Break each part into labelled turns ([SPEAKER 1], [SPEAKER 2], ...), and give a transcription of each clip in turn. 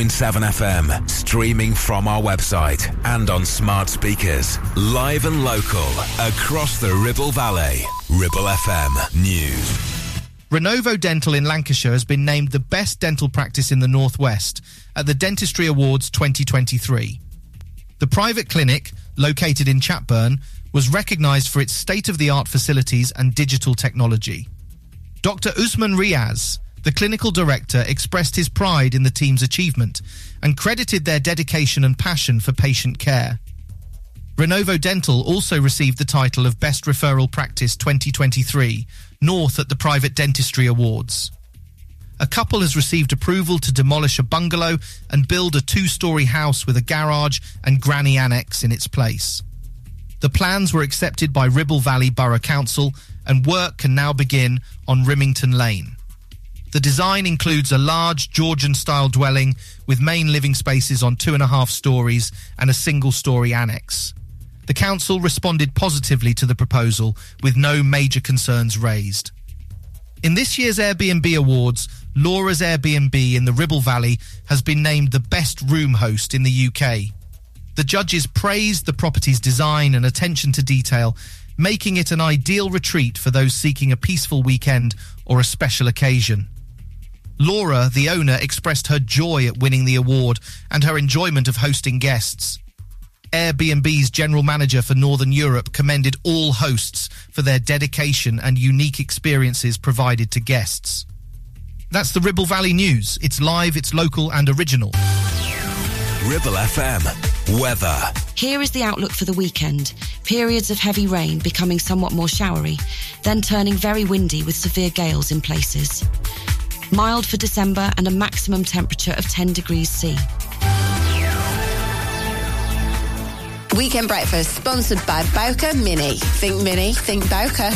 [SPEAKER 1] FM, streaming from our website and on smart speakers. Live and local across the Ribble Valley. Ribble FM News.
[SPEAKER 2] Renovo Dental in Lancashire has been named the best dental practice in the Northwest at the Dentistry Awards 2023. The private clinic, located in Chatburn, was recognised for its state of the art facilities and digital technology. Dr. Usman Riaz, the clinical director, expressed his pride in the team's achievement and credited their dedication and passion for patient care. Renovo Dental also received the title of Best Referral Practice 2023, North at the Private Dentistry Awards. A couple has received approval to demolish a bungalow and build a two story house with a garage and granny annex in its place. The plans were accepted by Ribble Valley Borough Council and work can now begin on Rimington Lane. The design includes a large Georgian style dwelling with main living spaces on two and a half stories and a single story annex. The council responded positively to the proposal with no major concerns raised. In this year's Airbnb Awards, Laura's Airbnb in the Ribble Valley has been named the best room host in the UK. The judges praised the property's design and attention to detail, making it an ideal retreat for those seeking a peaceful weekend or a special occasion. Laura, the owner, expressed her joy at winning the award and her enjoyment of hosting guests. Airbnb's general manager for Northern Europe commended all hosts for their dedication and unique experiences provided to guests. That's the Ribble Valley News. It's live, it's local and original.
[SPEAKER 1] Ribble FM. Weather.
[SPEAKER 3] Here is the outlook for the weekend. Periods of heavy rain becoming somewhat more showery, then turning very windy with severe gales in places. Mild for December and a maximum temperature of 10 degrees C.
[SPEAKER 4] Weekend Breakfast, sponsored by Bowker Mini. Think Mini, think Bowker.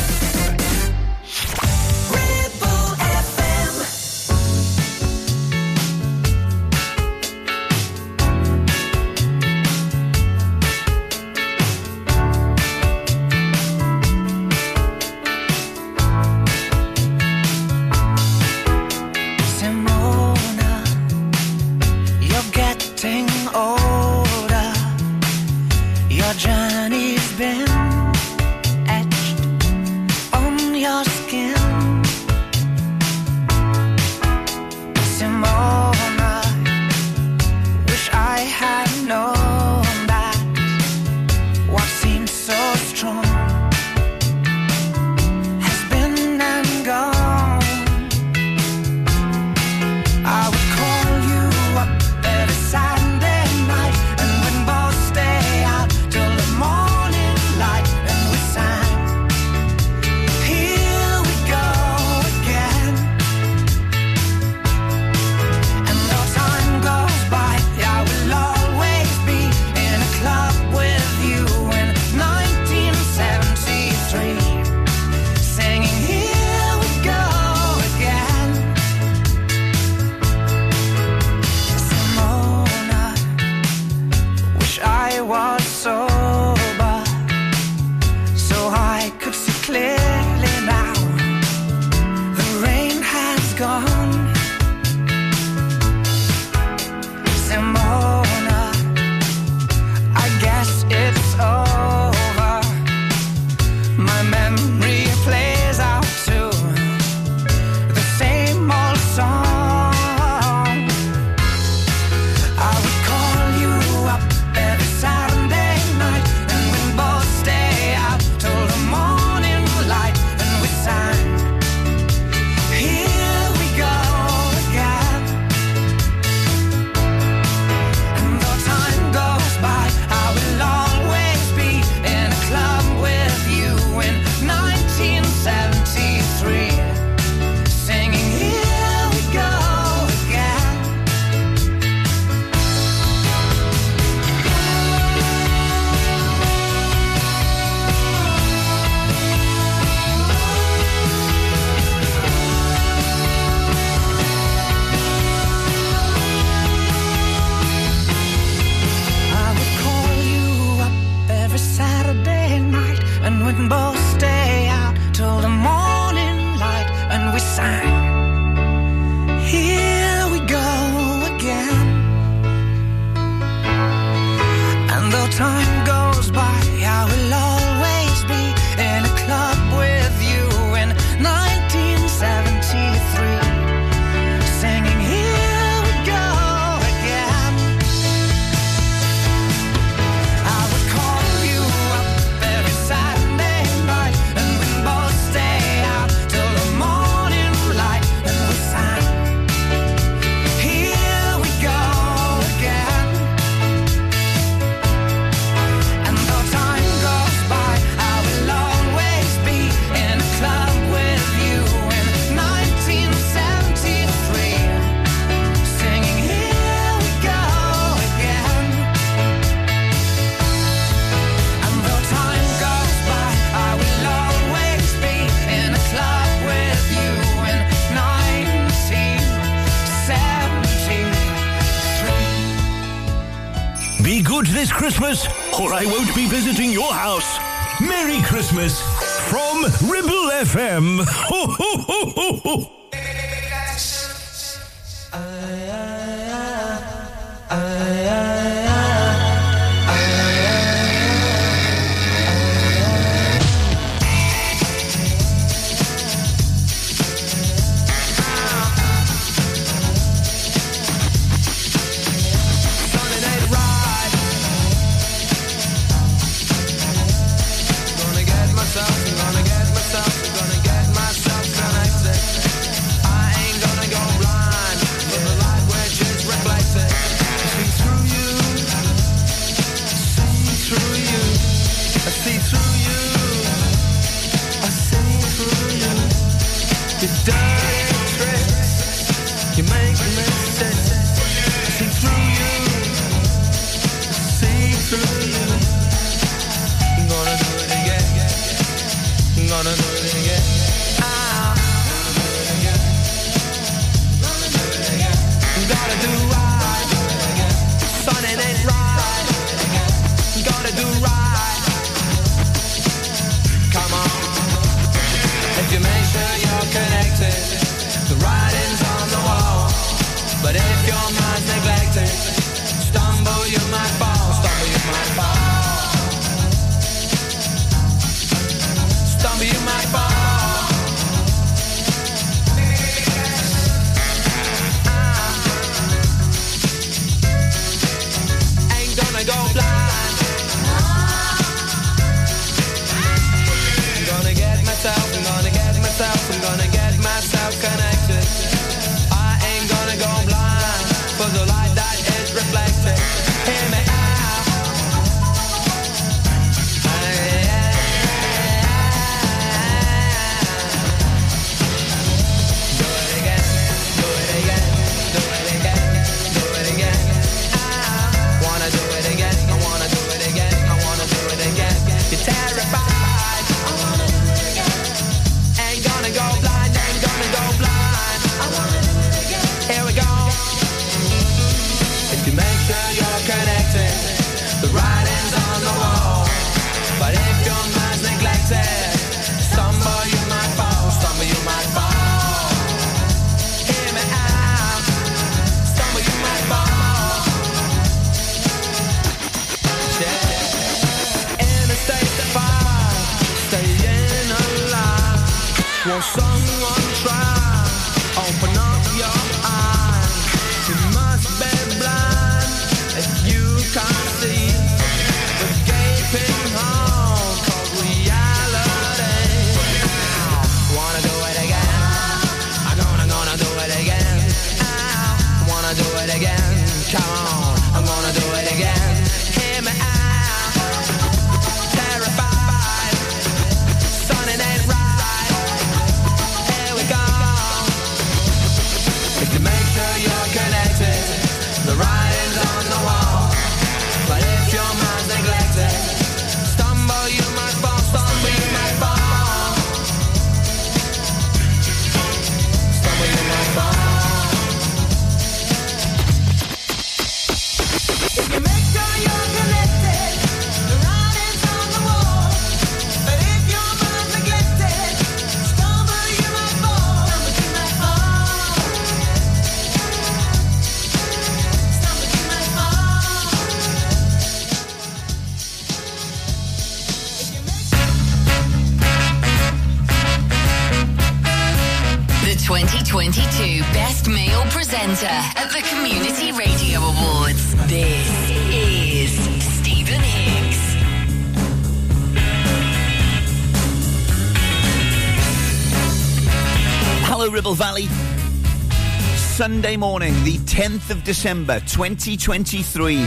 [SPEAKER 5] Monday morning, the 10th of December, 2023.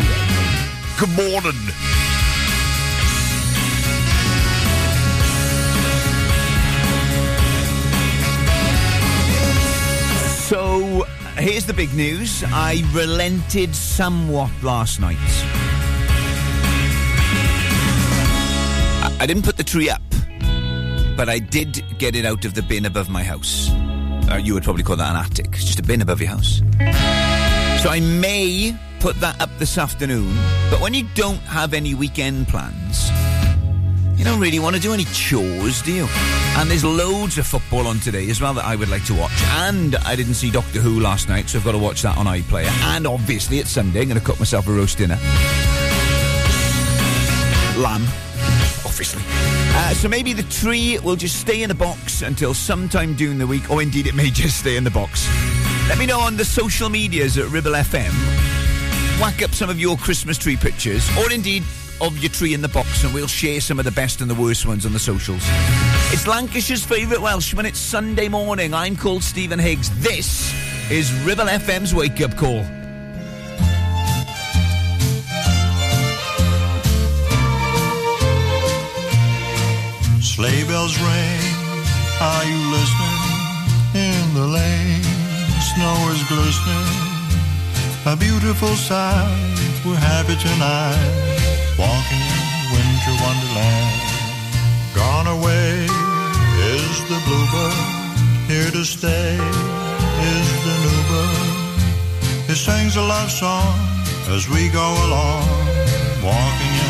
[SPEAKER 5] Good morning. So, here's the big news I relented somewhat last night. I didn't put the tree up, but I did get it out of the bin above my house. Uh, you would probably call that an attic. It's just a bin above your house. So I may put that up this afternoon, but when you don't have any weekend plans, you don't really want to do any chores, do you? And there's loads of football on today as well that I would like to watch. And I didn't see Doctor Who last night, so I've got to watch that on iPlayer. And obviously, it's Sunday. I'm going to cook myself a roast dinner. Lamb obviously. Uh, so maybe the tree will just stay in the box until sometime during the week, or indeed it may just stay in the box. Let me know on the social medias at Ribble FM. Whack up some of your Christmas tree pictures, or indeed of your tree in the box, and we'll share some of the best and the worst ones on the socials. It's Lancashire's favourite Welshman. It's Sunday morning. I'm called Stephen Higgs. This is Ribble FM's wake up call.
[SPEAKER 6] Sleigh bells ring, are you listening? In the lane, snow is glistening. A beautiful sight, we're happy tonight. Walking in winter wonderland. Gone away is the bluebird, here to stay is the new bird. He sings a love song as we go along, walking in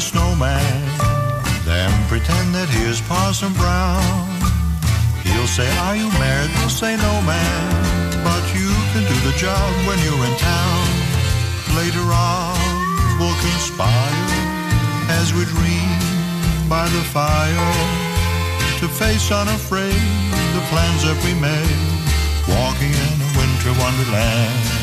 [SPEAKER 6] Snowman, then pretend that he is Parson Brown. He'll say, Are you married? We'll say, No, man. But you can do the job when you're in town. Later on, we'll conspire as we dream by the fire to face unafraid the plans that we made, walking in a winter wonderland.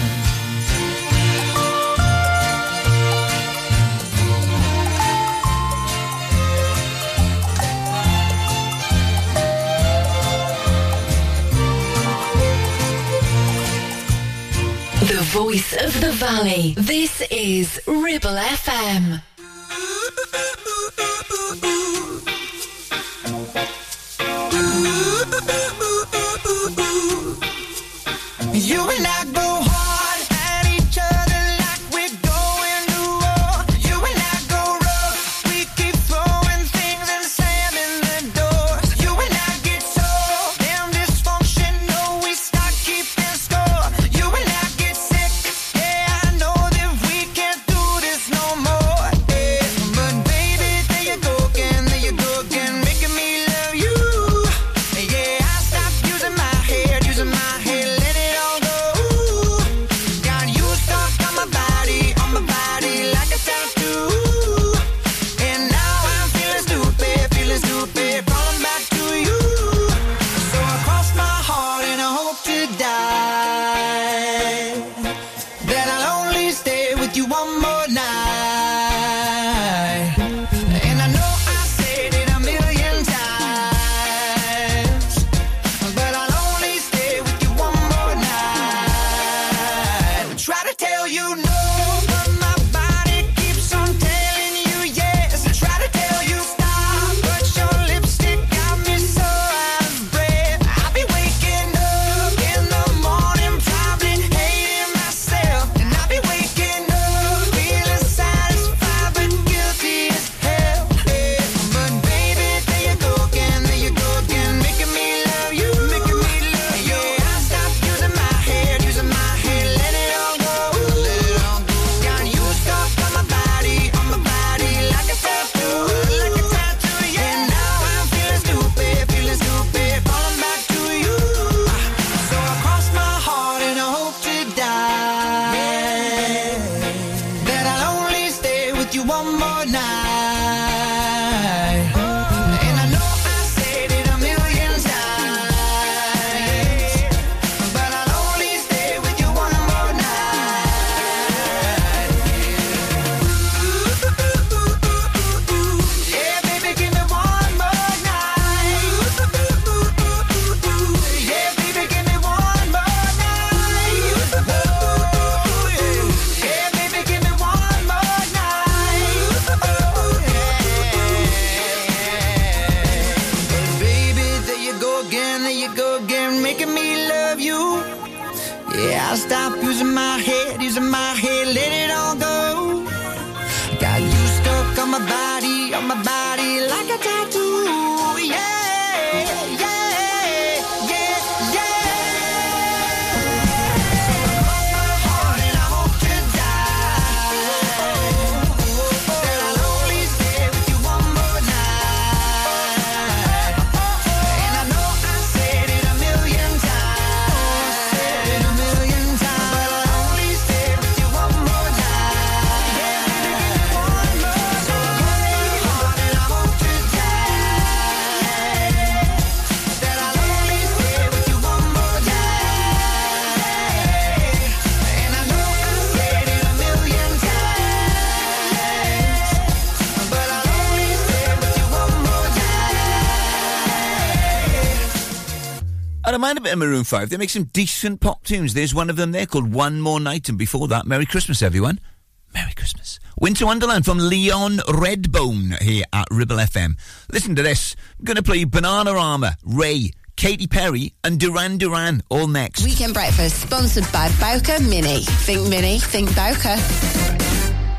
[SPEAKER 7] The voice of the valley. This is Ribble FM.
[SPEAKER 5] Bit of Maroon 5. They make some decent pop tunes. There's one of them there called One More Night, and before that, Merry Christmas, everyone. Merry Christmas. Winter Wonderland from Leon Redbone here at Ribble FM. Listen to this. I'm going to play Bananarama, Ray, Katy Perry, and Duran Duran all next.
[SPEAKER 4] Weekend Breakfast, sponsored by Bowker Mini. Think Mini, think Bowker.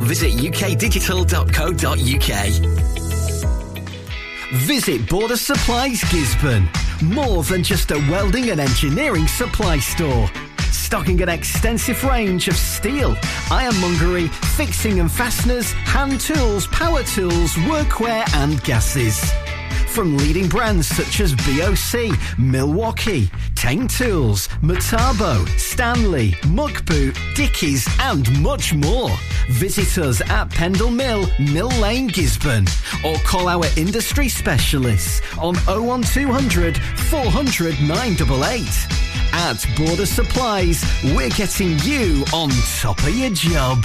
[SPEAKER 8] Visit ukdigital.co.uk. Visit Border Supplies Gisburn. More than just a welding and engineering supply store. Stocking an extensive range of steel, ironmongery, fixing and fasteners, hand tools, power tools, workwear and gases. From leading brands such as BOC, Milwaukee, Teng Tools, Metabo, Stanley, Muckboot, Dickies, and much more. Visit us at Pendle Mill, Mill Lane, Gisburn, or call our industry specialists on 01200 400 988. At Border Supplies, we're getting you on top of your job.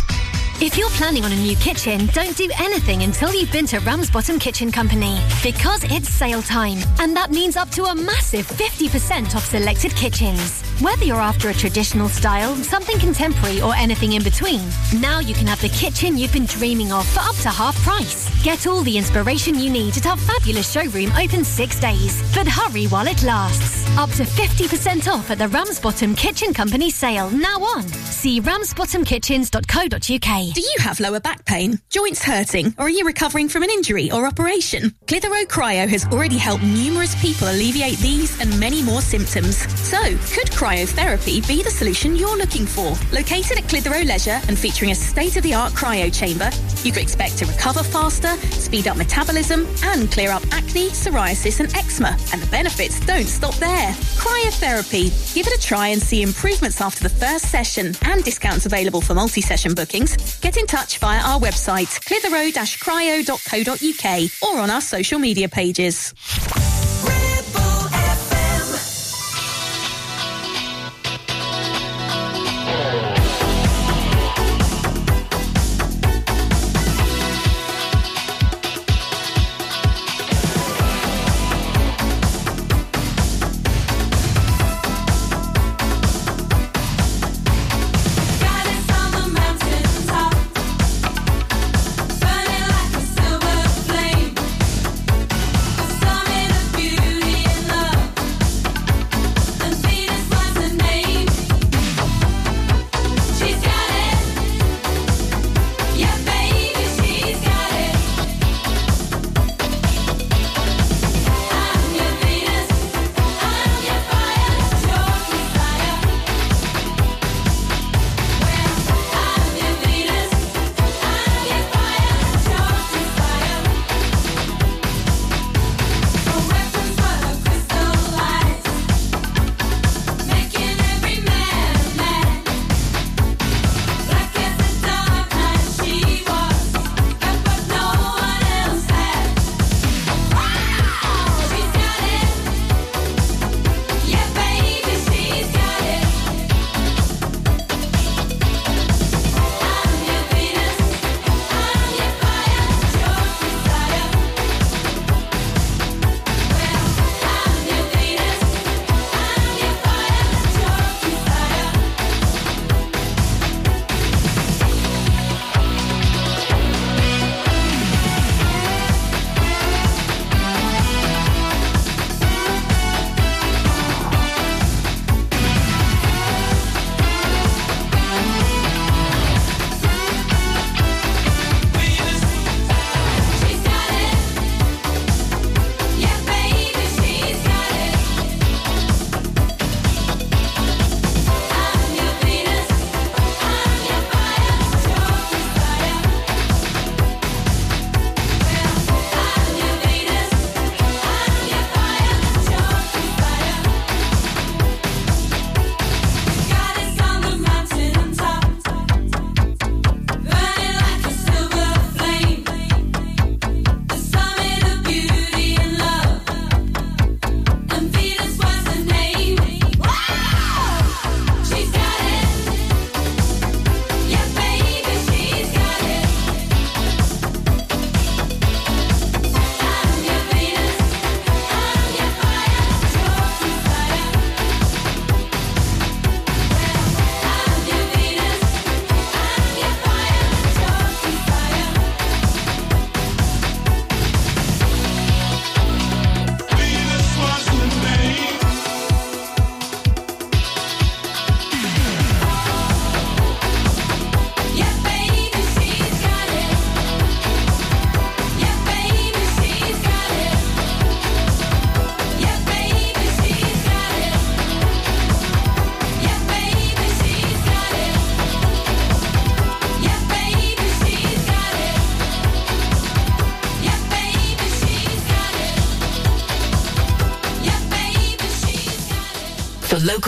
[SPEAKER 9] If you're planning on a new kitchen, don't do anything until you've been to Ramsbottom Kitchen Company. Because it's sale time, and that means up to a massive 50% off selected kitchens. Whether you're after a traditional style, something contemporary, or anything in between, now you can have the kitchen you've been dreaming of for up to half price. Get all the inspiration you need at our fabulous showroom open six days. But hurry while it lasts. Up to 50% off at the Ramsbottom Kitchen Company sale now on. See ramsbottomkitchens.co.uk.
[SPEAKER 10] Do you have lower back pain, joints hurting, or are you recovering from an injury or operation? Clitheroe Cryo has already helped numerous people alleviate these and many more symptoms. So, could cryotherapy be the solution you're looking for? Located at Clitheroe Leisure and featuring a state-of-the-art cryo chamber, you can expect to recover faster, speed up metabolism, and clear up acne, psoriasis, and eczema. And the benefits don't stop there. Cryotherapy. Give it a try and see improvements after the first session and discounts available for multi-session bookings. Get in touch via our website, clitheroe-cryo.co.uk or on our social media pages.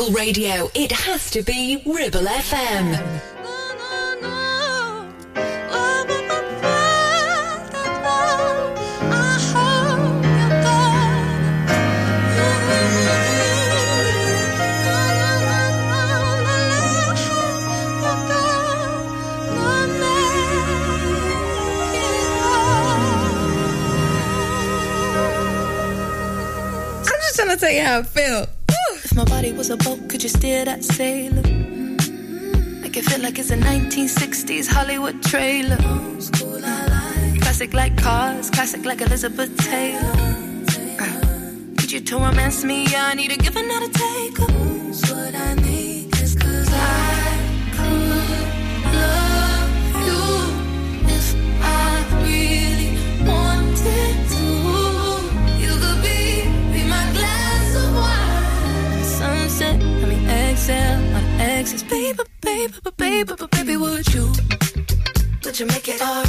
[SPEAKER 11] local radio, it has to be Ribble FM.
[SPEAKER 12] I'm just trying to tell you how I feel my body was a boat, could you steer that sailor? Make it feel like it's a 1960s Hollywood trailer. Classic like cars, classic like Elizabeth Taylor. Uh, could you to romance me? I need a give another take. you make it all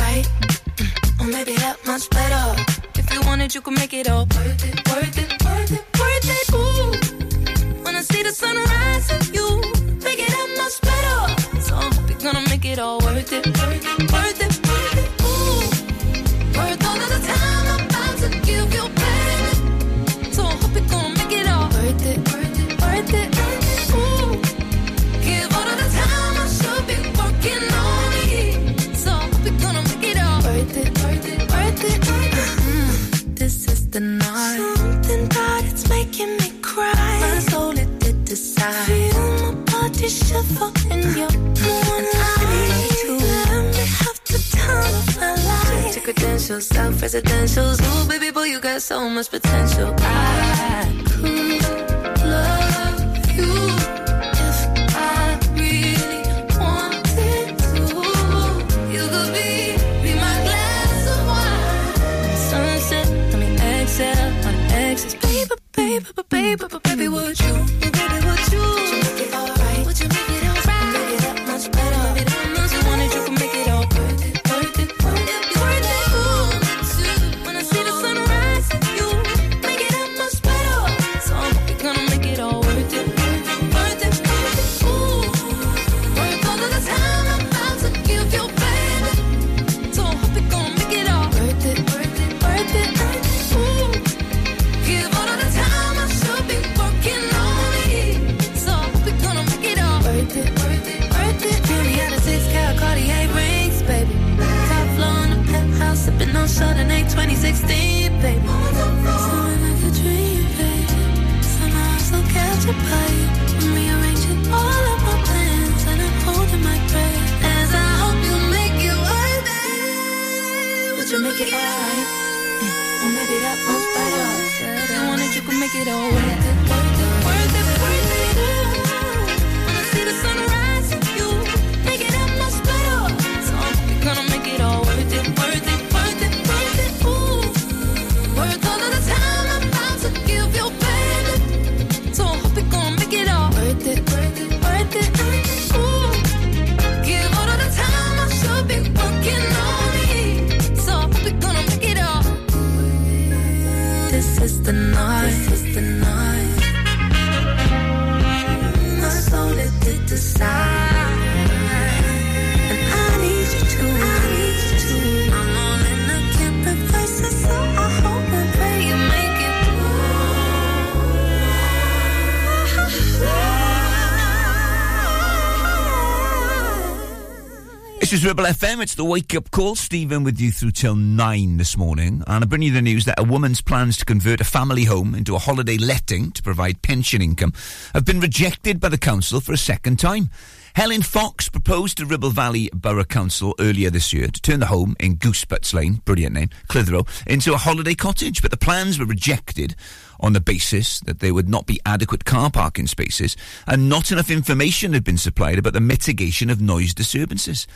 [SPEAKER 12] is
[SPEAKER 5] Ribble FM. It's the wake up call. Stephen with you through till nine this morning. And I bring you the news that a woman's plans to convert a family home into a holiday letting to provide pension income have been rejected by the council for a second time. Helen Fox proposed to Ribble Valley Borough Council earlier this year to turn the home in Goosebutts Lane, brilliant name, Clitheroe, into a holiday cottage, but the plans were rejected on the basis that there would not be adequate car parking spaces and not enough information had been supplied about the mitigation of noise disturbances.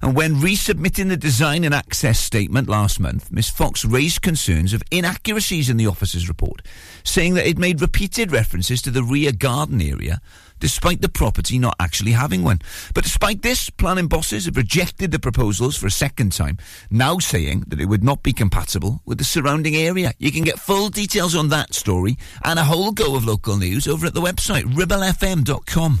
[SPEAKER 5] And when resubmitting the design and access statement last month, Ms. Fox raised concerns of inaccuracies in the officer's report, saying that it made repeated references to the rear garden area despite the property not actually having one. But despite this, planning bosses have rejected the proposals for a second time, now saying that it would not be compatible with the surrounding area. You can get full details on that story and a whole go of local news over at the website ribblefm.com.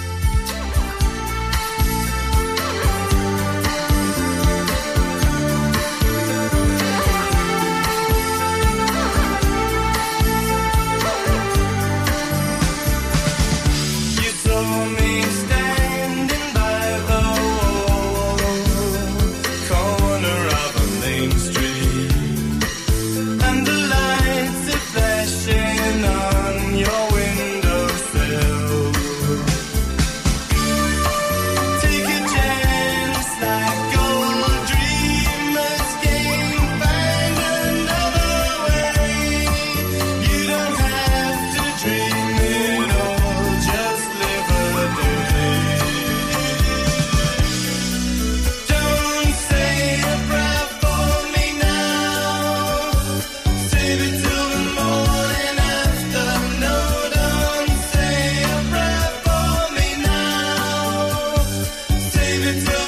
[SPEAKER 13] even know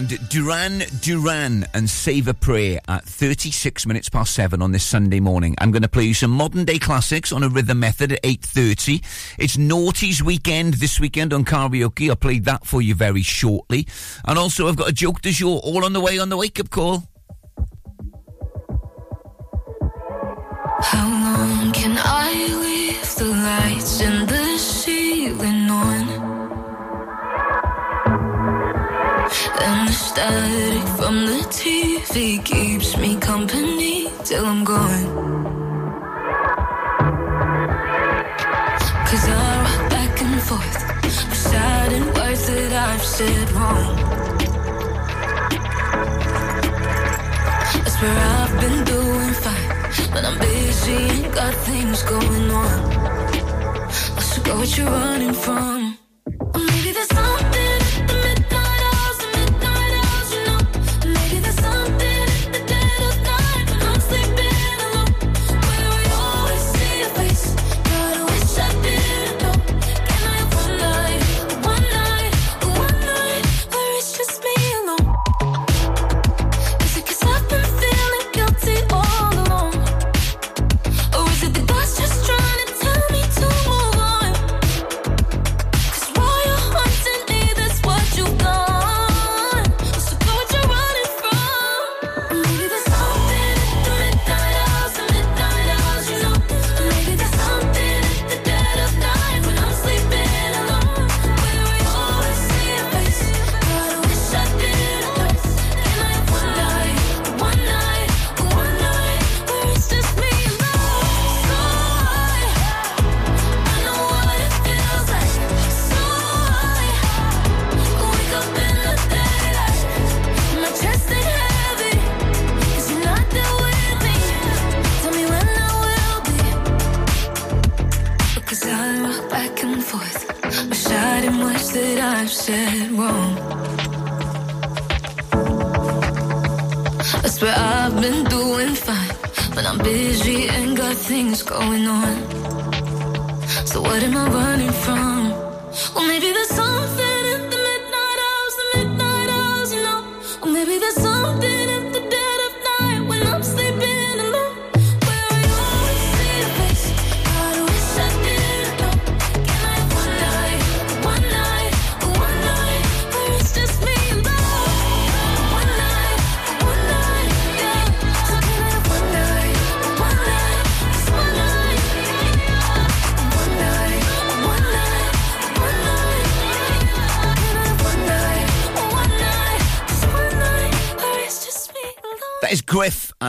[SPEAKER 5] Raw and Duran Duran and Save a Prayer at 36 minutes past 7 on this Sunday morning. I'm going to play you some modern day classics on a rhythm method at 8.30. It's Noughties weekend this weekend on karaoke. I'll play that for you very shortly. And also I've got a joke du jour all on the way on the wake up call.
[SPEAKER 14] How long can I leave the lights in the ceiling on? And the static from the TV keeps me company till I'm gone. Cause I rock back and forth and words that I've said wrong. I swear I've been doing fine, but I'm busy and got things going on. I should go what you're running from.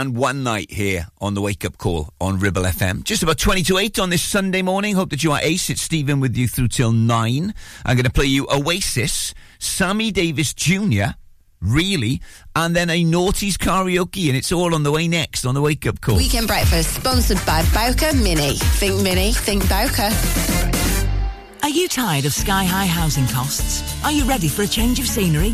[SPEAKER 14] And One Night
[SPEAKER 5] here on the Wake Up Call on Ribble FM. Just about 20 to 8 on this Sunday morning. Hope that you are ace. It's Stephen with you through till 9. I'm going to play you Oasis, Sammy Davis Jr., Really, and then a Noughties karaoke, and it's all on the way next on the Wake Up Call.
[SPEAKER 3] Weekend breakfast sponsored by Bowker Mini. Think Mini, think Bowker.
[SPEAKER 15] Are you tired of sky high housing costs? Are you ready for a change of scenery?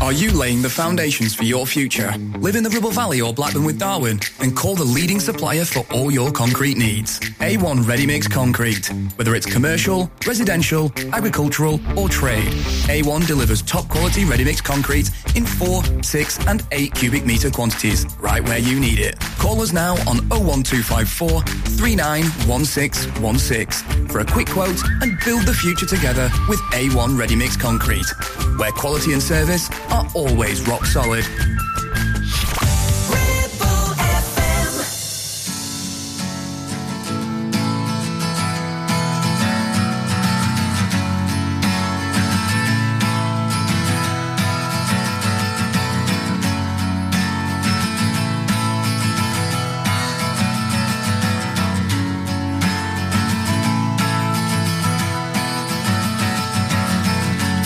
[SPEAKER 16] Are you laying the foundations for your future? Live in the Ribble Valley or Blackburn with Darwen and call the leading supplier for all your concrete needs. A1 Ready Mix Concrete. Whether it's commercial, residential, agricultural or trade, A1 delivers top quality ready mix concrete in 4, 6 and 8 cubic metre quantities right where you need it. Call us now on 01254 391616 for a quick quote and build the future together with A1 Ready Mix Concrete, where quality and service are always rock solid.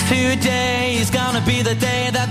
[SPEAKER 17] Today is gonna be the day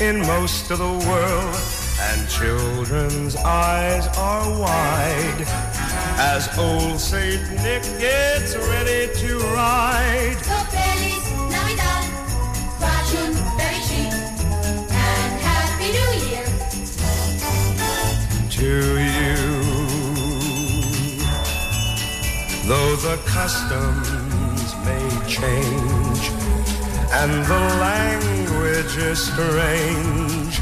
[SPEAKER 18] In most of the world, and children's eyes are wide as old Saint Nick gets ready to ride. The belly's navy and happy new year to you. Though the customs may change and the language is strange,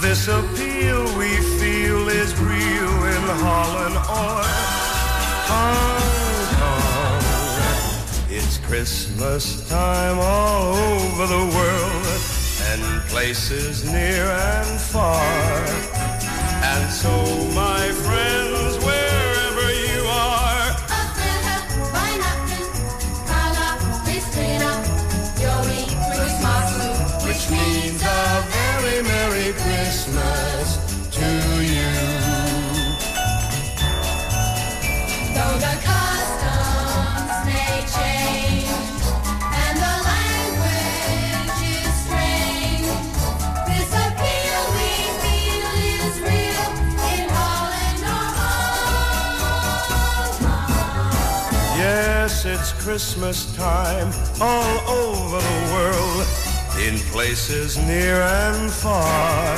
[SPEAKER 18] this appeal we feel is real in Holland or Hong oh, oh. Kong. It's Christmas time all over the world and places near and far. And so, my friends, Merry Christmas to you.
[SPEAKER 19] Though the customs may change and the language is strange, this appeal we feel is real in Holland or home
[SPEAKER 18] Yes, it's Christmas time all over the world, in places near and far.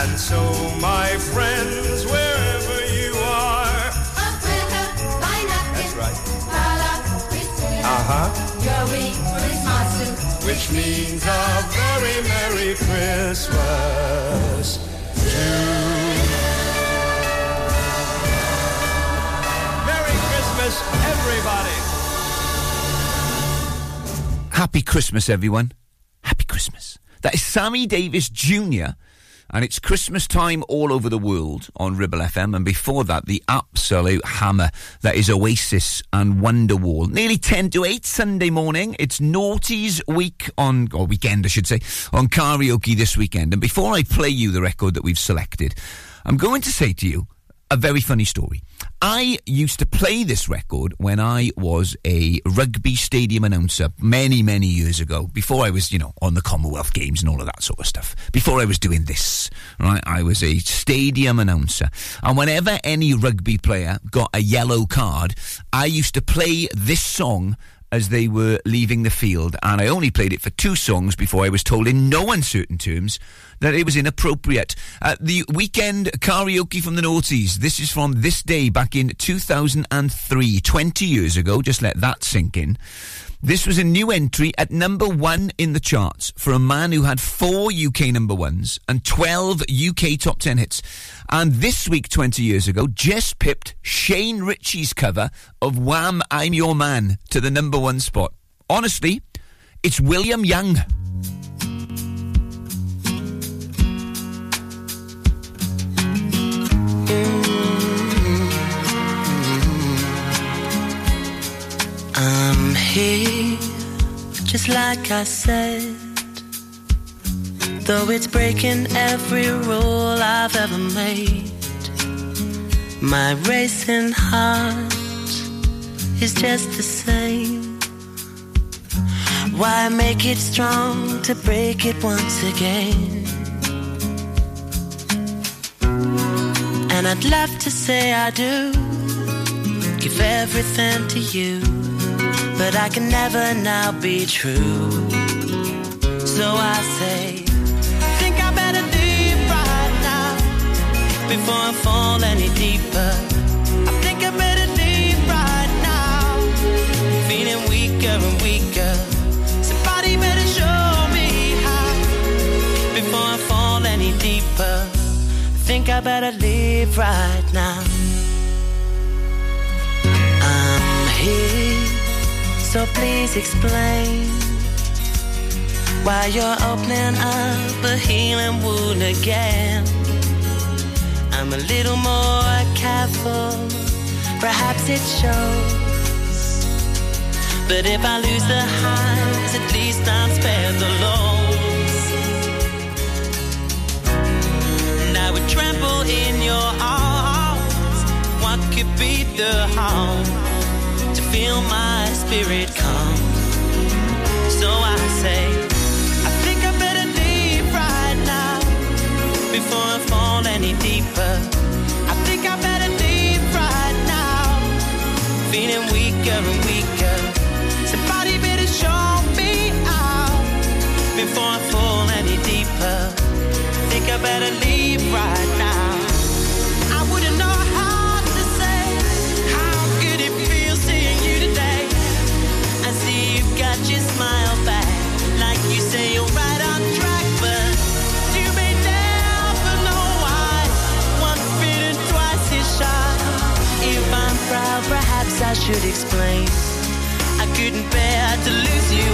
[SPEAKER 18] And so, my friends, wherever you are, that's right. Uh huh. Which means a very Merry Christmas to everybody.
[SPEAKER 5] Happy Christmas, everyone. That is Sammy Davis Jr. And it's Christmas time all over the world on Ribble FM. And before that, the absolute hammer that is Oasis and Wonderwall. Nearly 10 to 8 Sunday morning. It's Noughties week on, or weekend, I should say, on karaoke this weekend. And before I play you the record that we've selected, I'm going to say to you a very funny story. I used to play this record when I was a rugby stadium announcer many, many years ago, before I was, you know, on the Commonwealth Games and all of that sort of stuff. Before I was doing this, right? I was a stadium announcer. And whenever any rugby player got a yellow card, I used to play this song as they were leaving the field, and I only played it for two songs before I was told in no uncertain terms that it was inappropriate. Uh, the weekend karaoke from the noughties. This is from this day back in 2003, 20 years ago. Just let that sink in. This was a new entry at number one in the charts for a man who had four UK number ones and 12 UK top 10 hits. And this week, 20 years ago, just pipped Shane Richie's cover of Wham! I'm Your Man to the number one spot. Honestly, it's William Young.
[SPEAKER 7] I'm here, just like I said. Though it's breaking every rule I've ever made. My racing heart is just the same. Why make it strong to break it once again? And I'd love to say I do give everything to you, but I can never now be true. So I say, think I better leave right now before I fall any deeper. I think I better leave right now, feeling weaker and weaker. Somebody better show me how before I fall any deeper. I think I better leave right now. I'm here, So please explain why you're opening up a healing wound again. I'm a little more careful, perhaps it shows. But if I lose the highs, at least I'm spared the lows. And I would trample in your arms. What could be the harm feel my spirit calm? So I say, I think I better leave right now before I fall any deeper. I think I better leave right now, feeling weaker and weaker. Somebody better show me out before I fall any deeper. Think I better leave right now. I should explain. I couldn't bear to lose you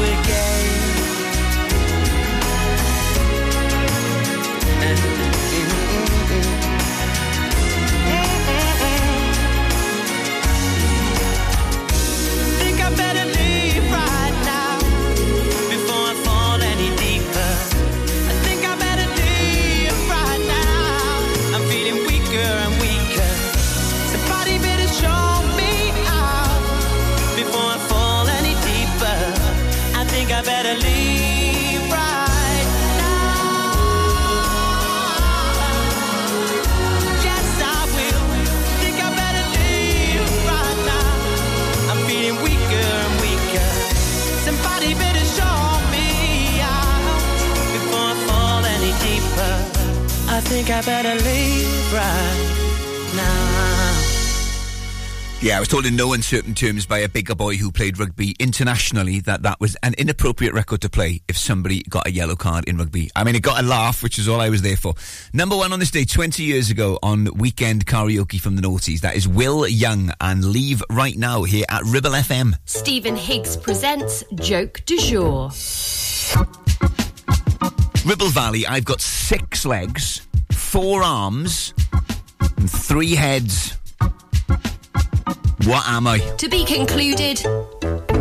[SPEAKER 5] told in no uncertain terms by a bigger boy who played rugby internationally that that was an inappropriate record to play if somebody got a yellow card in rugby. I mean, it got a laugh, which is all I was there for. Number one on this day, 20 years ago on Weekend Karaoke from the Noughties. That is Will Young and Leave Right Now here at Ribble FM.
[SPEAKER 20] Stephen Higgs presents Joke du Jour.
[SPEAKER 5] Ribble Valley, I've got six legs, four arms, and three heads. What am I?
[SPEAKER 20] To be concluded.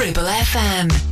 [SPEAKER 11] Ribble FM.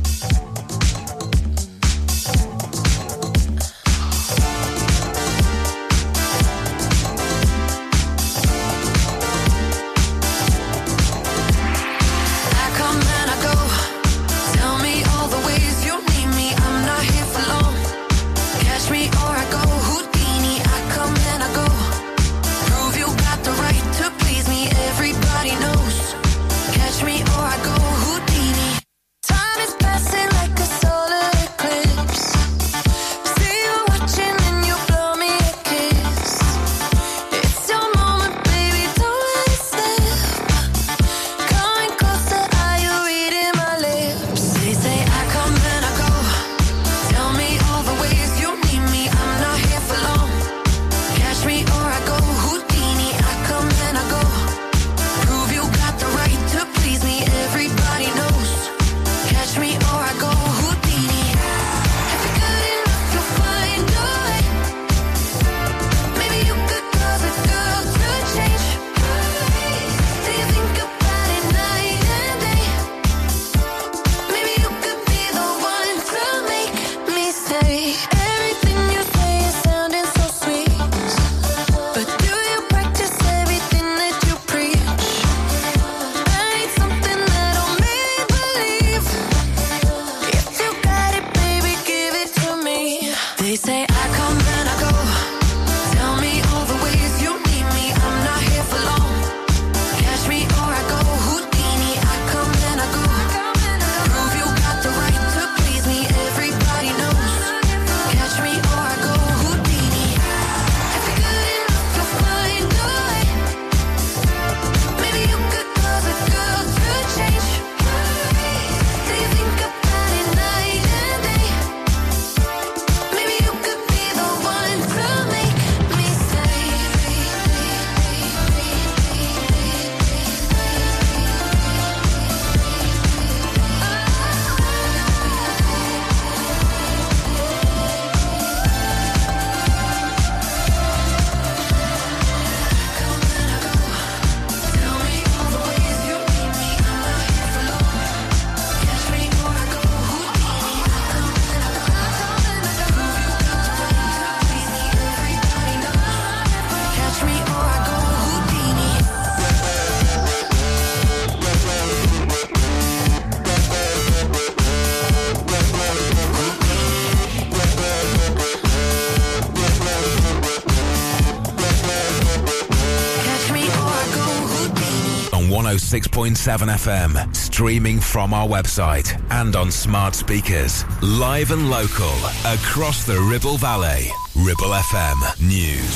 [SPEAKER 21] 106.7 FM, streaming from our website and on smart speakers. Live and local across the Ribble Valley. Ribble FM News.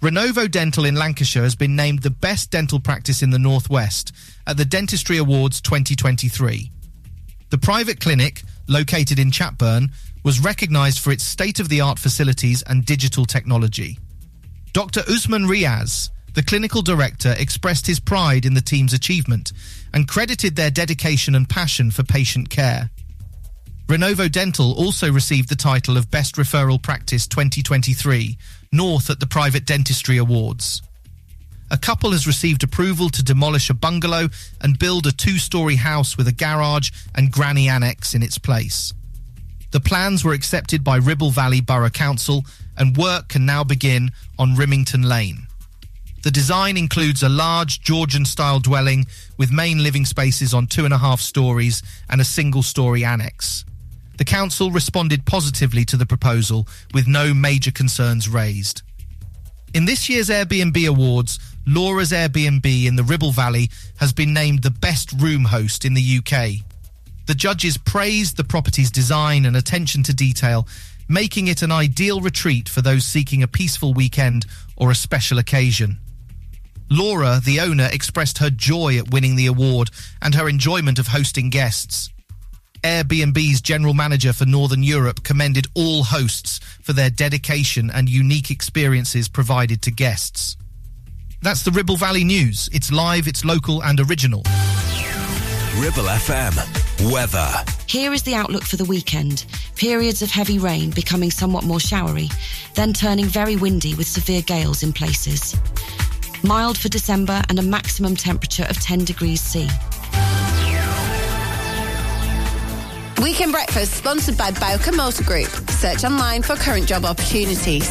[SPEAKER 2] Renovo Dental in Lancashire has been named the best dental practice in the Northwest at the Dentistry Awards 2023. The private clinic, located in Chatburn, was recognised for its state of the art facilities and digital technology. Dr. Usman Riaz, the clinical director, expressed his pride in the team's achievement and credited their dedication and passion for patient care. Renovo Dental also received the title of Best Referral Practice 2023, North at the Private Dentistry Awards. A couple has received approval to demolish a bungalow and build a two story house with a garage and granny annex in its place. The plans were accepted by Ribble Valley Borough Council and work can now begin on Rimington Lane. The design includes a large Georgian style dwelling with main living spaces on two and a half stories and a single story annex. The council responded positively to the proposal with no major concerns raised. In this year's Airbnb Awards, Laura's Airbnb in the Ribble Valley has been named the best room host in the UK. The judges praised the property's design and attention to detail, making it an ideal retreat for those seeking a peaceful weekend or a special occasion. Laura, the owner, expressed her joy at winning the award and her enjoyment of hosting guests. Airbnb's general manager for Northern Europe commended all hosts for their dedication and unique experiences provided to guests. That's the Ribble Valley News. It's live, it's local and original.
[SPEAKER 21] Ribble FM. Weather.
[SPEAKER 3] Here is the outlook for the weekend. Periods of heavy rain becoming somewhat more showery, then turning very windy with severe gales in places mild for December and a maximum temperature of 10 degrees C.
[SPEAKER 4] Weekend Breakfast, sponsored by Bowker Motor Group. Search online for current job opportunities.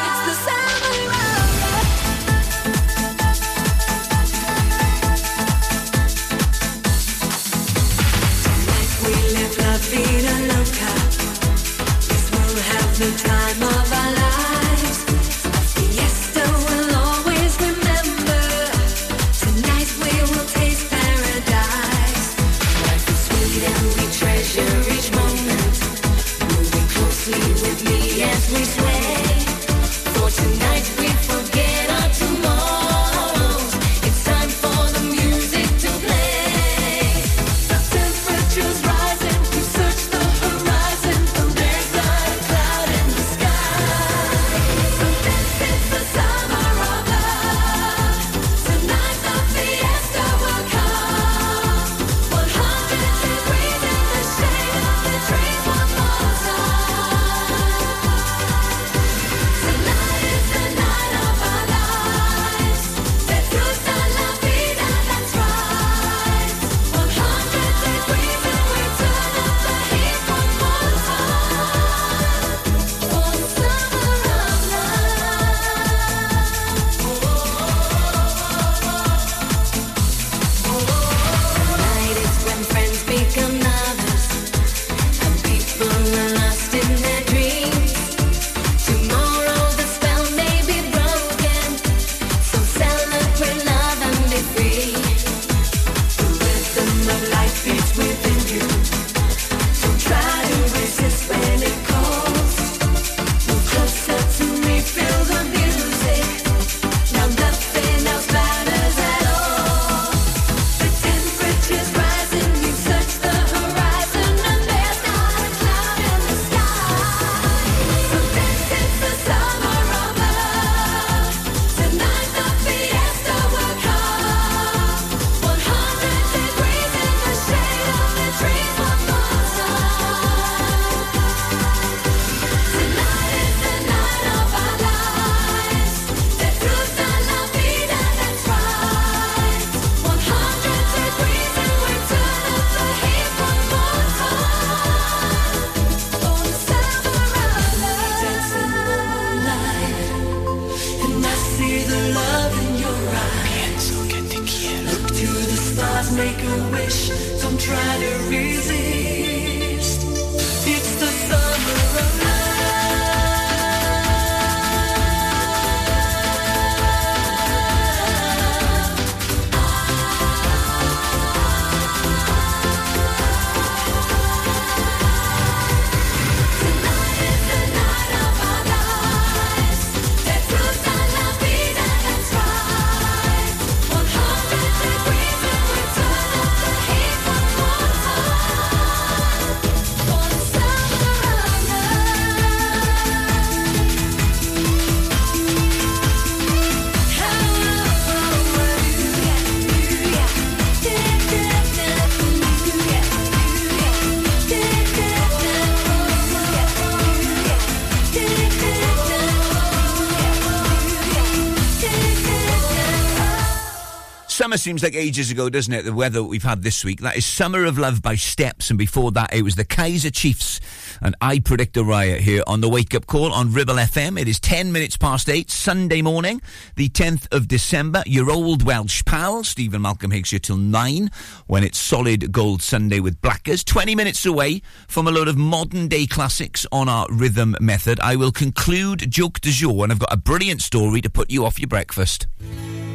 [SPEAKER 5] Seems like ages ago, doesn't it? The weather we've had this week. That is Summer of Love by Steps, and before that, it was the Kaiser Chiefs. And I predict a riot here on the Wake Up Call on Ribble FM. It is 10 minutes past 8, Sunday morning, the 10th of December. Your old Welsh pal, Stephen Malcolm Higgs, here till 9, when it's Solid Gold Sunday with Blackers. 20 minutes away from a load of modern day classics on our rhythm method. I will conclude Joke du jour, and I've got a brilliant story to put you off your breakfast.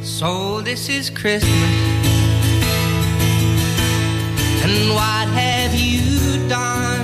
[SPEAKER 7] So this is Christmas. And what have you done?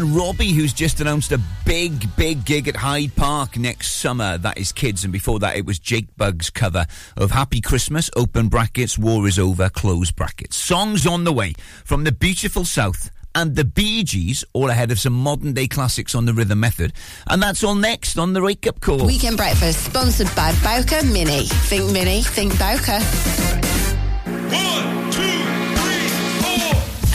[SPEAKER 5] Kylie and Robbie, who's just announced a big, big gig at Hyde Park next summer. That is Kids. And before that, it was Jake Bugg's cover of Happy Christmas, open brackets, War is Over, close brackets. Songs on the way from the beautiful South and the Bee Gees, all ahead of some modern day classics on the rhythm method. And that's all next on the Wake Up Call.
[SPEAKER 4] Weekend Breakfast, sponsored by Bowker Mini. Think Mini, think Bowker.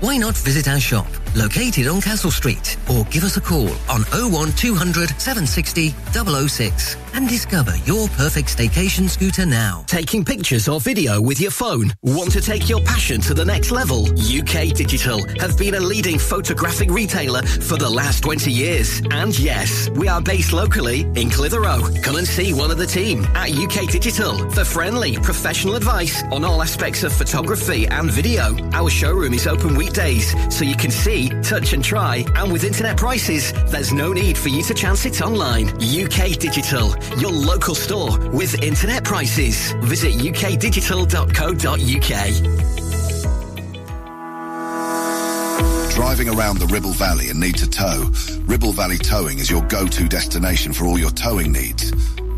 [SPEAKER 22] Why not visit our shop, located on Castle Street, or give us a call on 01200 760 006 and discover your perfect staycation scooter now.
[SPEAKER 23] Taking pictures or video with your phone? Want to take your passion to the next level? UK Digital have been a leading photographic retailer for the last 20 years. And yes, we are based locally in Clitheroe. Come and see one of the team at UK Digital for friendly, professional advice on all aspects of photography and video. Our showroom is open weekdays, so you can see, touch and try. And with internet prices, there's no need for you to chance it online. UK Digital, your local store with internet prices. Visit ukdigital.co.uk.
[SPEAKER 24] Driving around the Ribble Valley and need to tow? Ribble Valley Towing is your go-to destination for all your towing needs.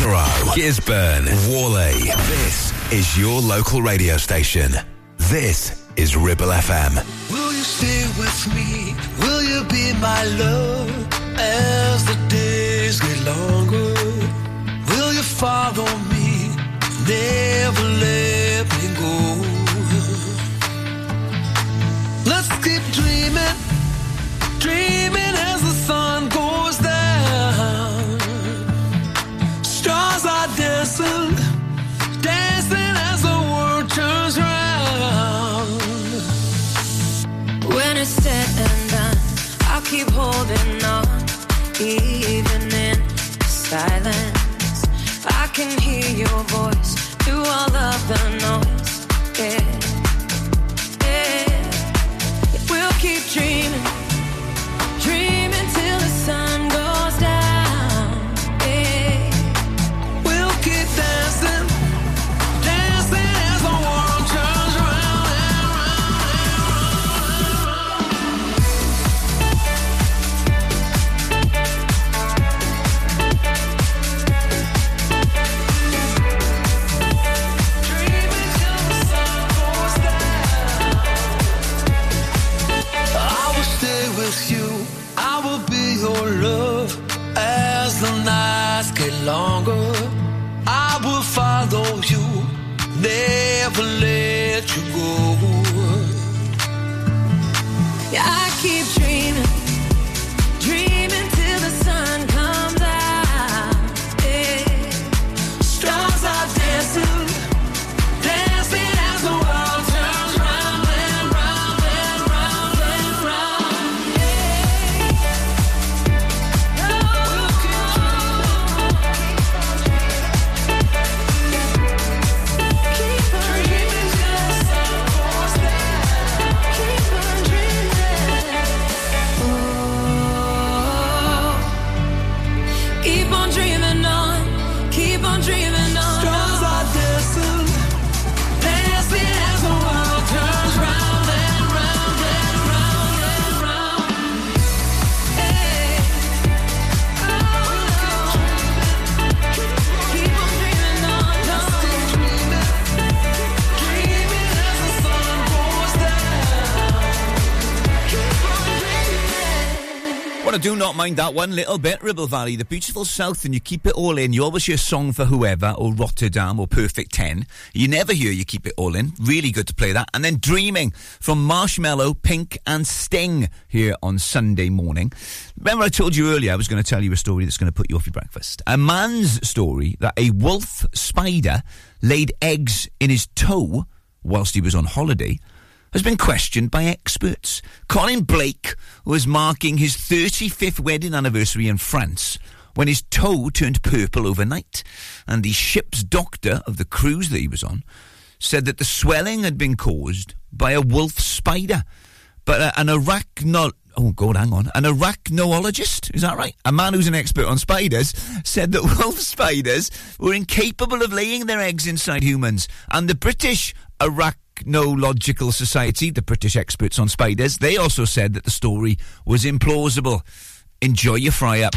[SPEAKER 21] Clitheroe, Gisburn, Whalley. This is your local radio station. This is Ribble FM.
[SPEAKER 19] Will you stay with me? Will you be my love as the days get longer? Will you follow me? Never let me go. Let's keep dreaming, dreaming
[SPEAKER 12] even in silence. I can hear your voice through all of the noise.
[SPEAKER 5] Do not mind that one little bit, Ribble Valley, the beautiful south, and you keep it all in. You always hear Song for Whoever or Rotterdam or Perfect 10. You never hear You Keep It All In. Really good to play that. And then Dreaming from Marshmello, Pink and Sting here on Sunday morning. Remember I told you earlier I was going to tell you a story that's going to put you off your breakfast. A man's story that a wolf spider laid eggs in his toe whilst he was on holiday has been questioned by experts. Colin Blake was marking his 35th wedding anniversary in France when his toe turned purple overnight, and the ship's doctor of the cruise that he was on said that the swelling had been caused by a wolf spider. But uh, an arachno... Oh, God, hang on. An arachnologist, is that right? A man who's an expert on spiders said that wolf spiders were incapable of laying their eggs inside humans. And the British Arachnological Society, the British experts on spiders, they also said that the story was implausible. Enjoy your fry up.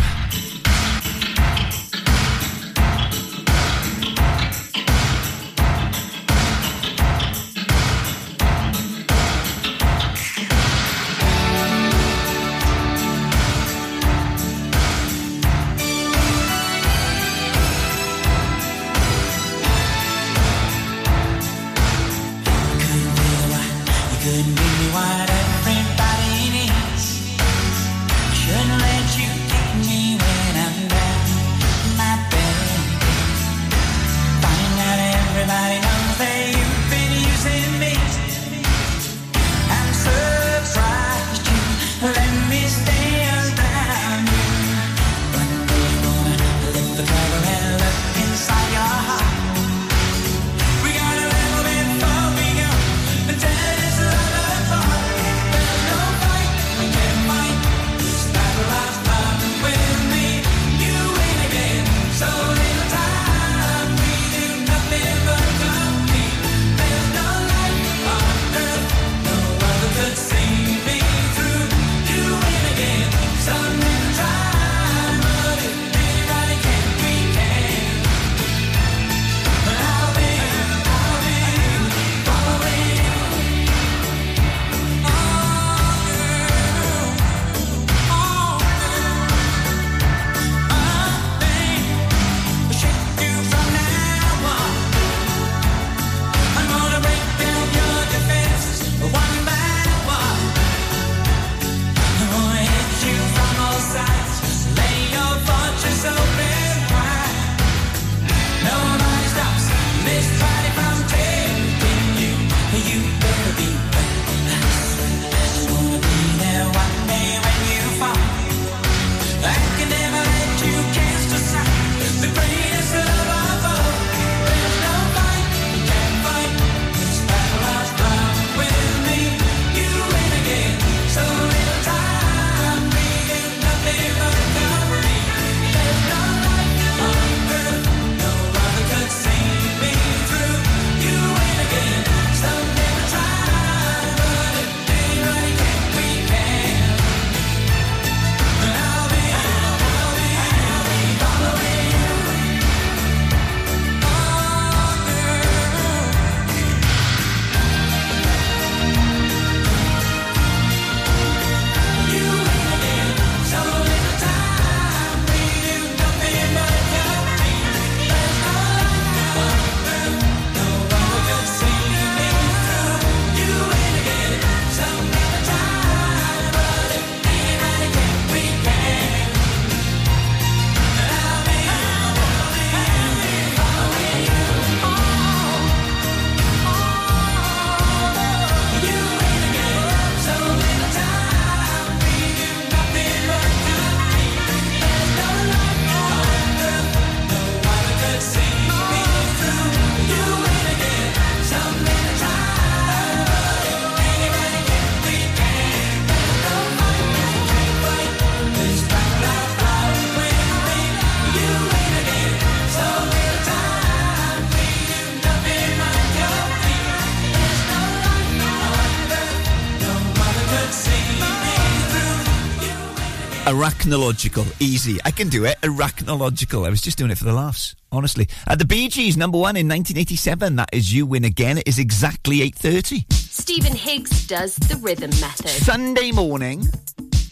[SPEAKER 5] Arachnological. Easy. I can do it. Arachnological. I was just doing it for the laughs, honestly. At the Bee Gees, number one in 1987. That is You Win Again. It is exactly 8.30.
[SPEAKER 20] Stephen Higgs does the rhythm method.
[SPEAKER 5] Sunday morning,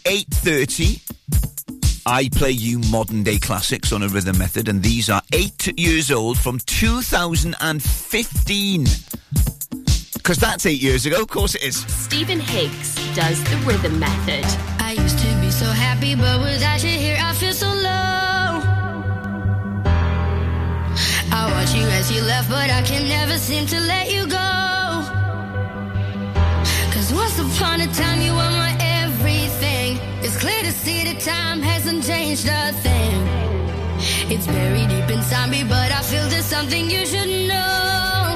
[SPEAKER 5] 8.30. I play you modern day classics on a rhythm method, and these are eight years old from 2015. Because that's eight years ago, of course it is.
[SPEAKER 20] Stephen Higgs does the rhythm method.
[SPEAKER 25] I used to be so happy, but without you here, I feel so low. I watch you as you left, but I can never seem to let you go. Cause once upon a time, you were my everything. It's clear to see that time hasn't changed a thing. It's buried deep inside me, but I feel there's something you should know.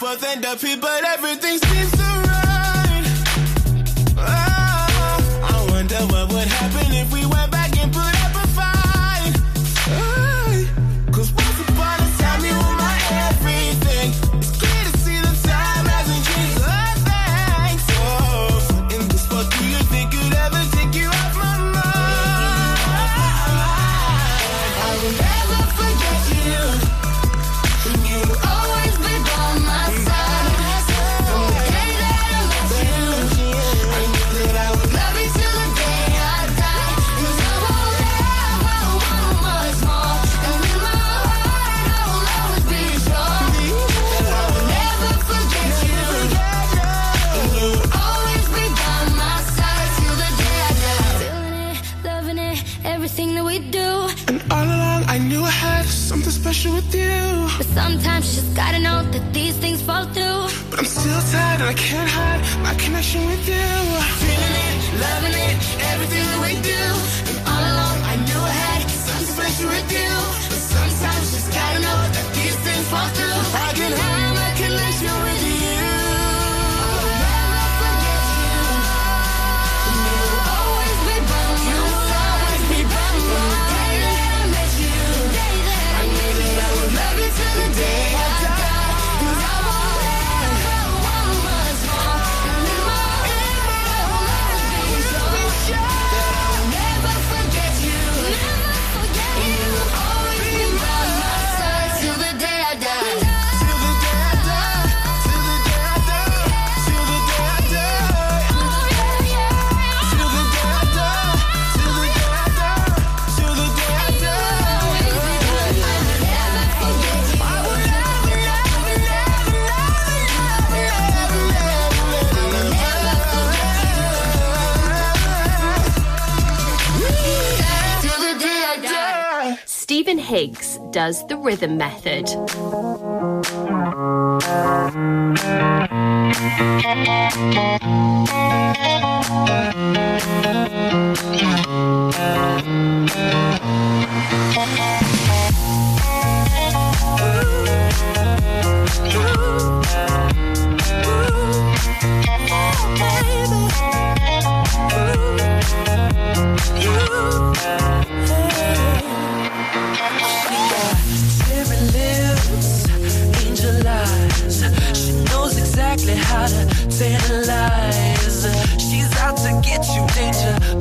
[SPEAKER 19] Both end up here, but everything seems
[SPEAKER 25] sometimes you just gotta know that these things fall through.
[SPEAKER 19] But I'm still tired and I can't hide my connection with you.
[SPEAKER 25] Feeling it, loving it, everything that we do. And all along I knew I had something special with you. But sometimes you just gotta know that these things fall through. I can have
[SPEAKER 20] Higgs does the rhythm method.
[SPEAKER 19] Danger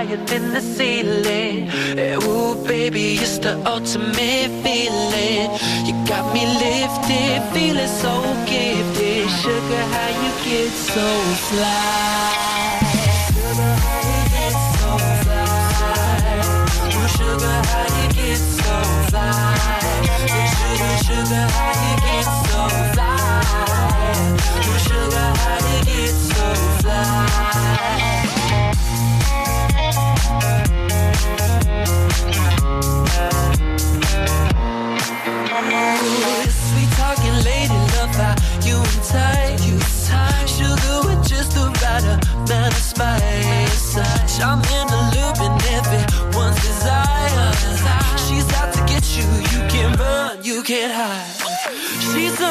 [SPEAKER 17] higher than the ceiling. Eh, ooh, baby, it's the ultimate feeling. You got me lifted, feeling so gifted. Sugar, how you get so fly? Sugar, how you get so fly? Ooh, sugar, how you get so fly? Ooh, sugar, sugar, how you get so fly? Ooh, sugar, how you get so fly?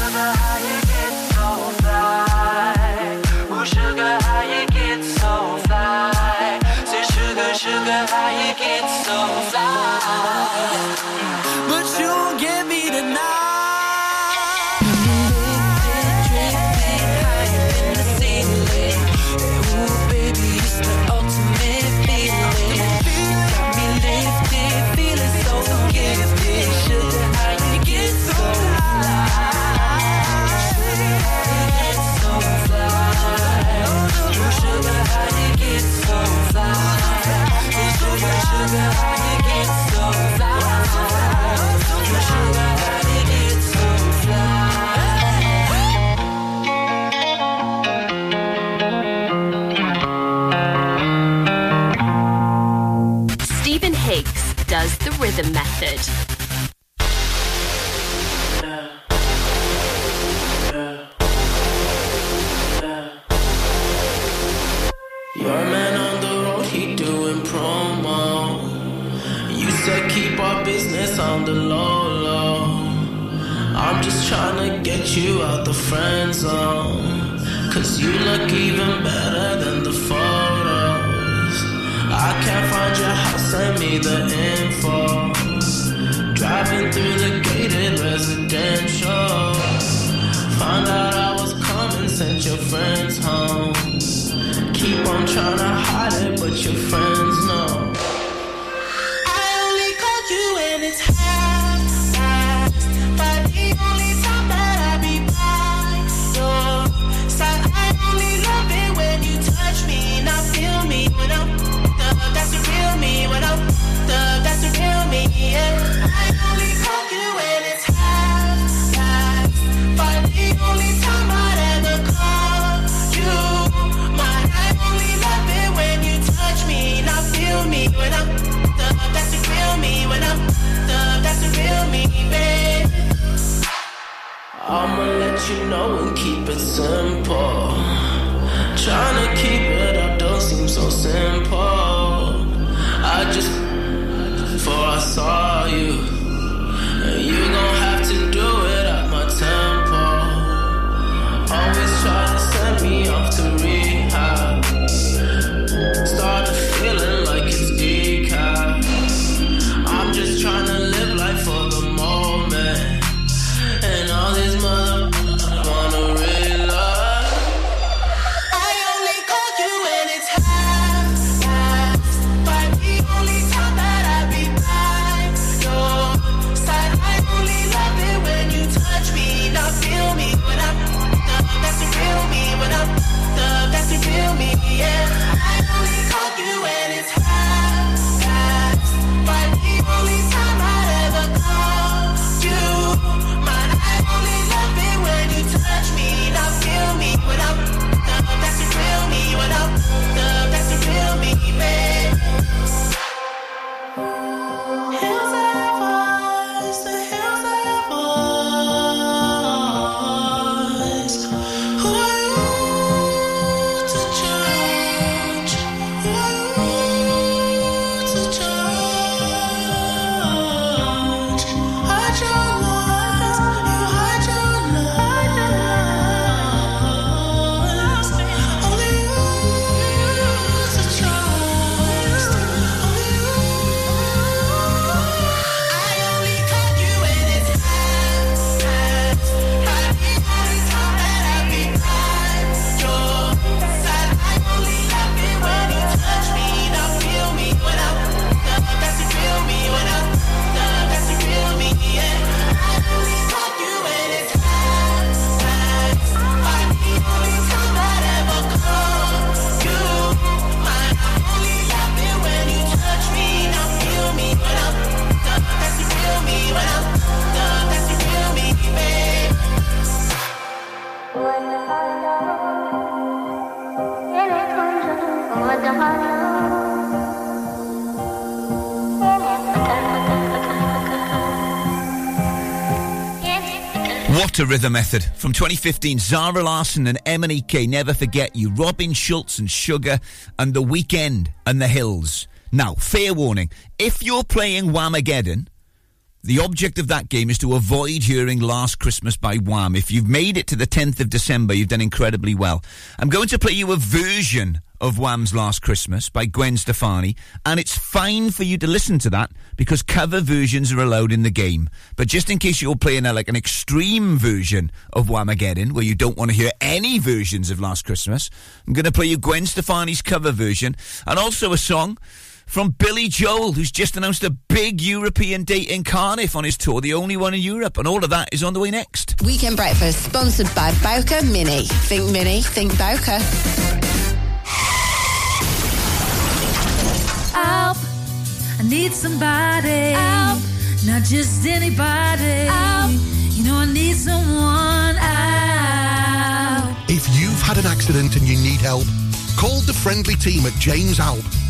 [SPEAKER 17] Remember how you
[SPEAKER 20] method.
[SPEAKER 5] What a rhythm method. From 2015, Zara Larsson and MNEK Never Forget You, Robin Schulz and Sugar, and The Weeknd and The Hills. Now, fair warning if you're playing Whamageddon, the object of that game is to avoid hearing Last Christmas by Wham. If you've made it to the 10th of December, you've done incredibly well. I'm going to play you a version of Wham's Last Christmas by Gwen Stefani, and it's fine for you to listen to that because cover versions are allowed in the game. But just in case you're playing a, like an extreme version of Whamageddon, where you don't want to hear any versions of Last Christmas, I'm going to play you Gwen Stefani's cover version, and also a song from Billy Joel, who's just announced a big European date in Cardiff on his tour, the only one in Europe, and all of that is on the way next.
[SPEAKER 26] Weekend Breakfast, sponsored by Bowker Mini. Think Mini, think Bowker.
[SPEAKER 11] Help! I need somebody. Help! Not just anybody. Help! You know I need someone. Help!
[SPEAKER 27] If you've had an accident and you need help, call the friendly team at James Alpe.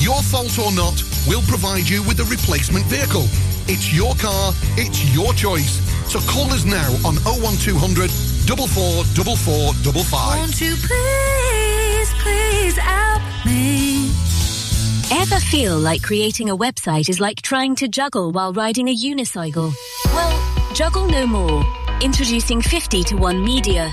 [SPEAKER 27] Your fault or not, we'll provide you with a replacement vehicle. It's your car, it's your choice. So call us now on 01200 444455.
[SPEAKER 11] Won't you please, please help me?
[SPEAKER 28] Ever feel like creating a website is like trying to juggle while riding a unicycle? Well, juggle no more. Introducing 50 to 1 Media.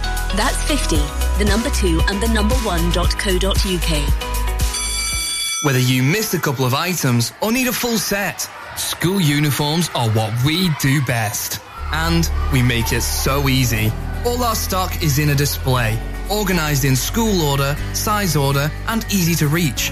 [SPEAKER 28] That's 50, the number 2 and the number 1.co.uk.
[SPEAKER 2] Whether you missed a couple of items or need a full set, school uniforms are what we do best. And we make it so easy. All our stock is in a display, organized in school order, size order, and easy to reach.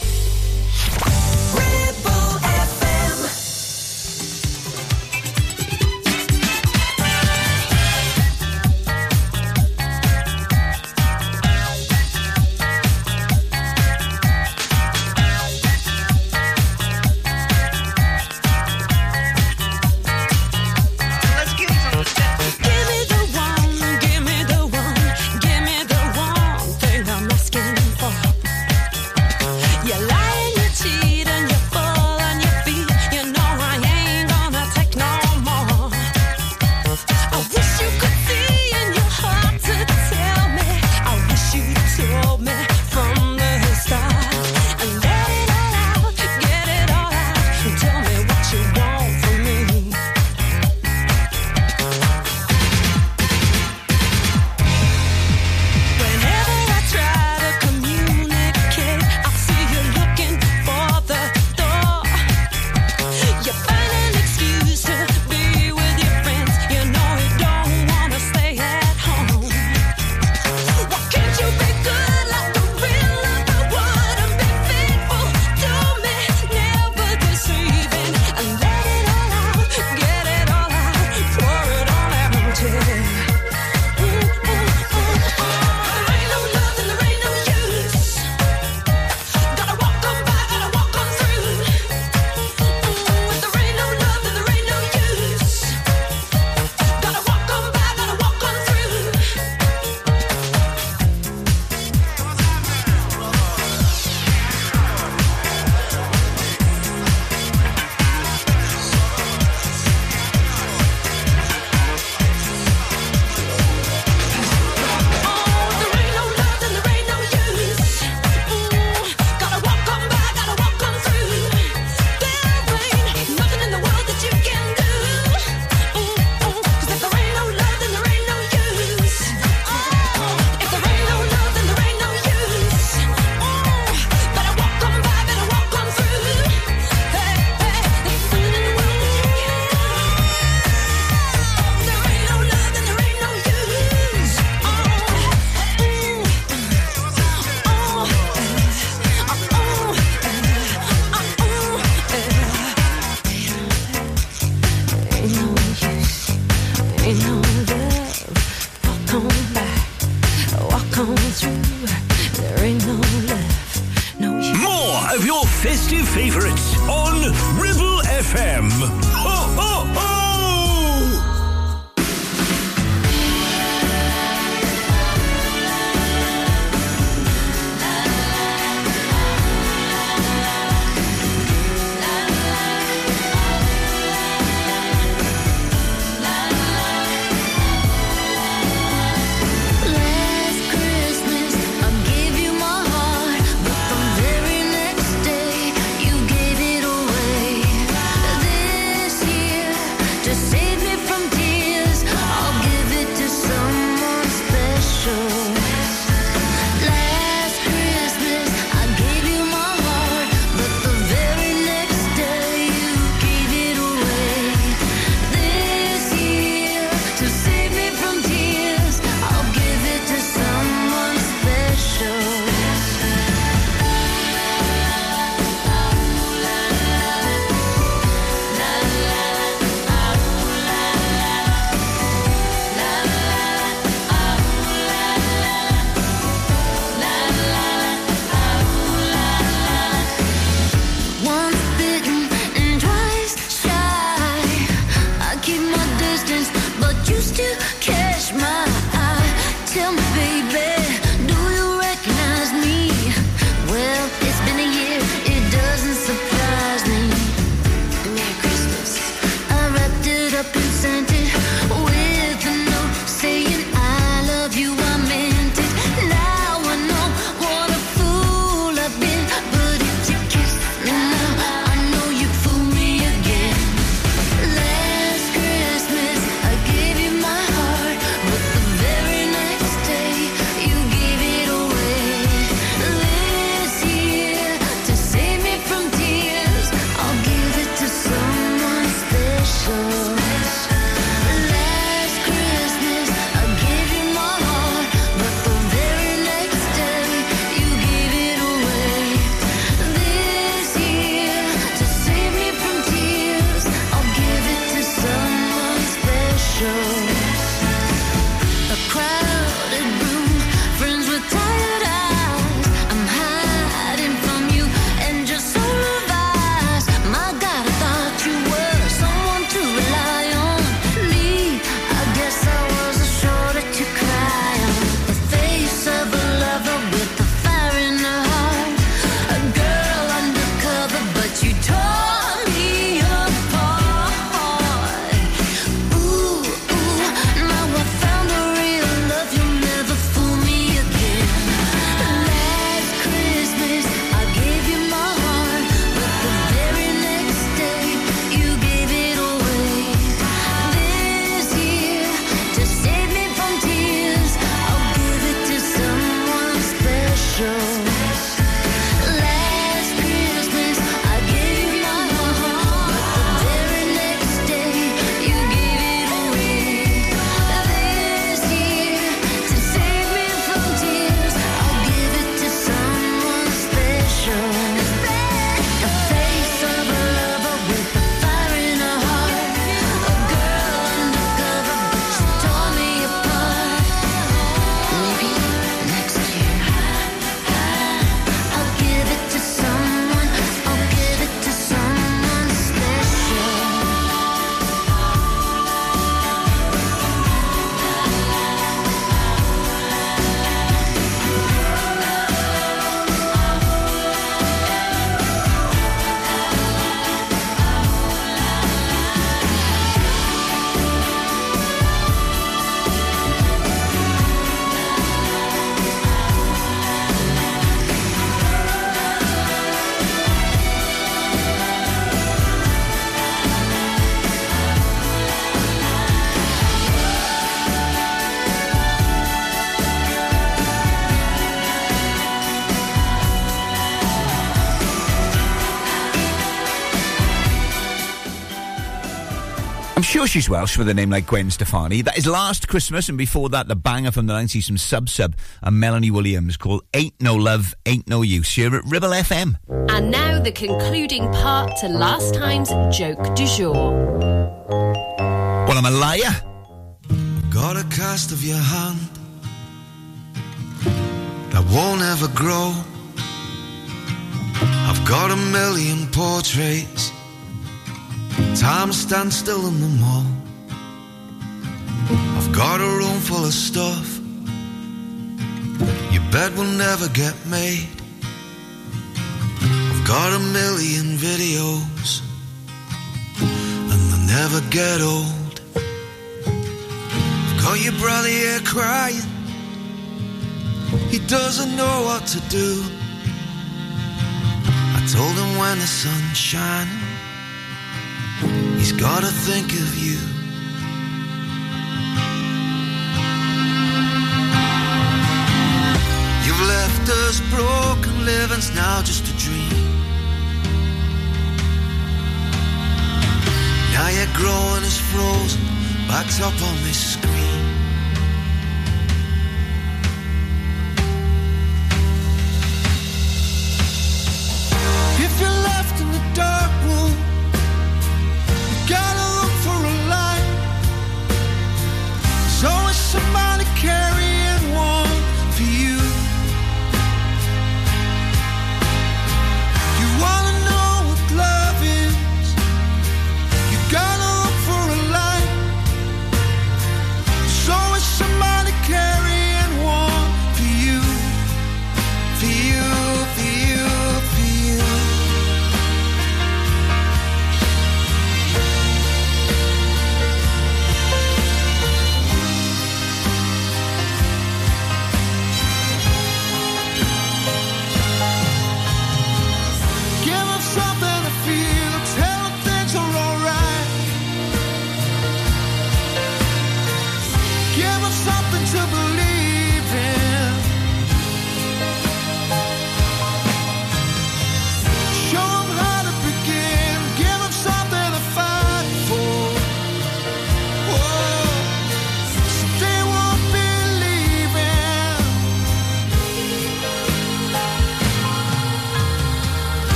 [SPEAKER 5] she's Welsh with a name like Gwen Stefani. That is Last Christmas, and before that, the banger from the 90s from Sub Sub and Melanie Williams called Ain't No Love, Ain't No Use here at Ribble FM.
[SPEAKER 20] And now the concluding part to last time's joke du jour.
[SPEAKER 5] Well, I'm a liar.
[SPEAKER 29] Got a cast of your hand that won't ever grow. I've got a million portraits Time stands still in the mall. I've got a room full of stuff. Your bed will never get made. I've got a million videos, and they'll never get old. I've got your brother here crying. He doesn't know what to do. I told him when the sun's shining, he's gotta think of you. You've left us broken living's now just a dream. Now you're growing as frozen, backed up on this screen. Somebody carrying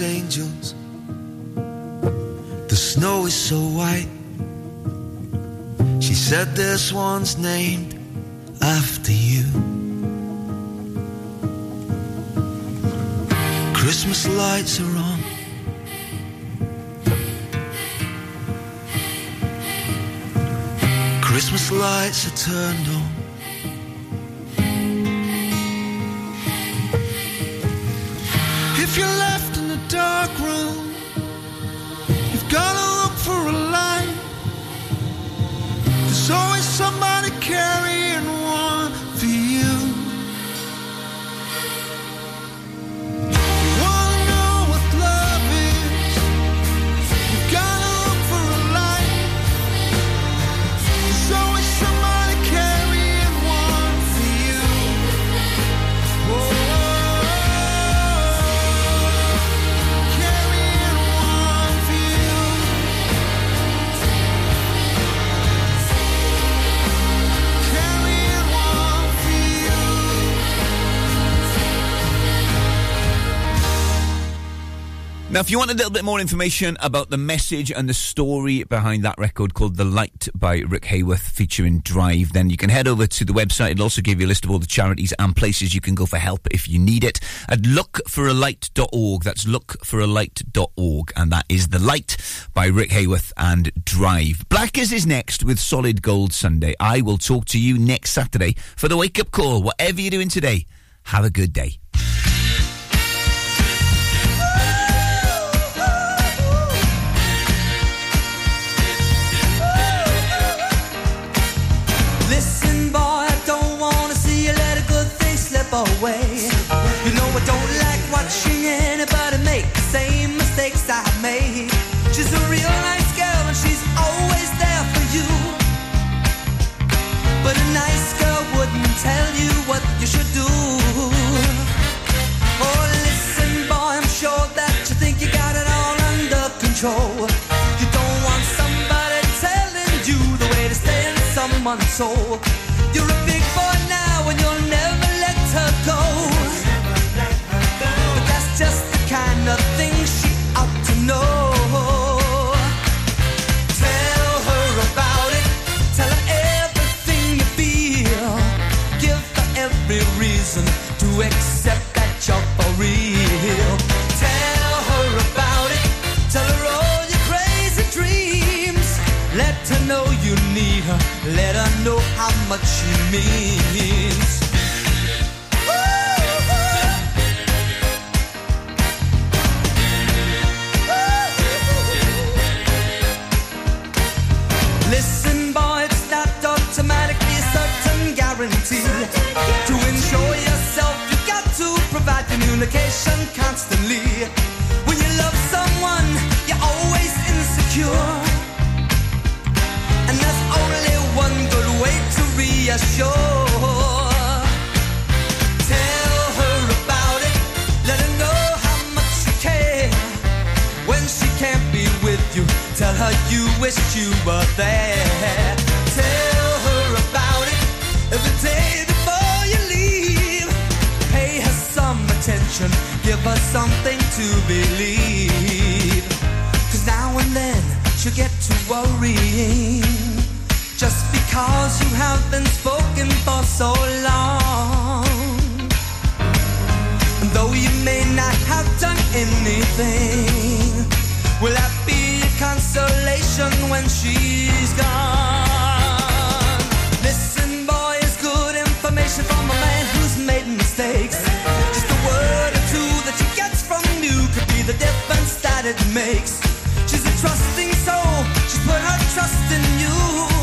[SPEAKER 29] angels. The snow is so white. She said this one's named after you. Christmas lights are on. Christmas lights are turned on. If you
[SPEAKER 5] want a little bit more information about the message and the story behind that record called The Light by Rick Hayworth featuring Drive, then you can head over to the website. It'll also give you a list of all the charities and places you can go for help if you need it at lookforalight.org. That's lookforalight.org. And that is The Light by Rick Hayworth and Drive. Blackers is next with Solid Gold Sunday. I will talk to you next Saturday for the wake up call. Whatever you're doing today, have a good day.
[SPEAKER 19] Listen, someone's soul. You're a big boy now and you'll never let her go. But that's just the kind of thing she ought to know. Tell her about it. Tell her everything you feel. Give her every reason to accept
[SPEAKER 7] Let her know how much she means. Listen, boy, it's not automatically a certain guarantee. To ensure yourself, you've got to provide communication constantly. When you love someone, you're always insecure. Be with you, tell her you wish you were there. Tell her about it every day before you leave. Pay her some attention, give her something to believe. Cause now and then she'll get to worrying. Because you have been spoken for so long. And though you may not have done anything, will that be a consolation when she's gone? Listen, boy, it's good information from a man who's made mistakes. Just a word or two that she gets from you could be the difference that it makes. She's a trusting soul, she's put her trust in. You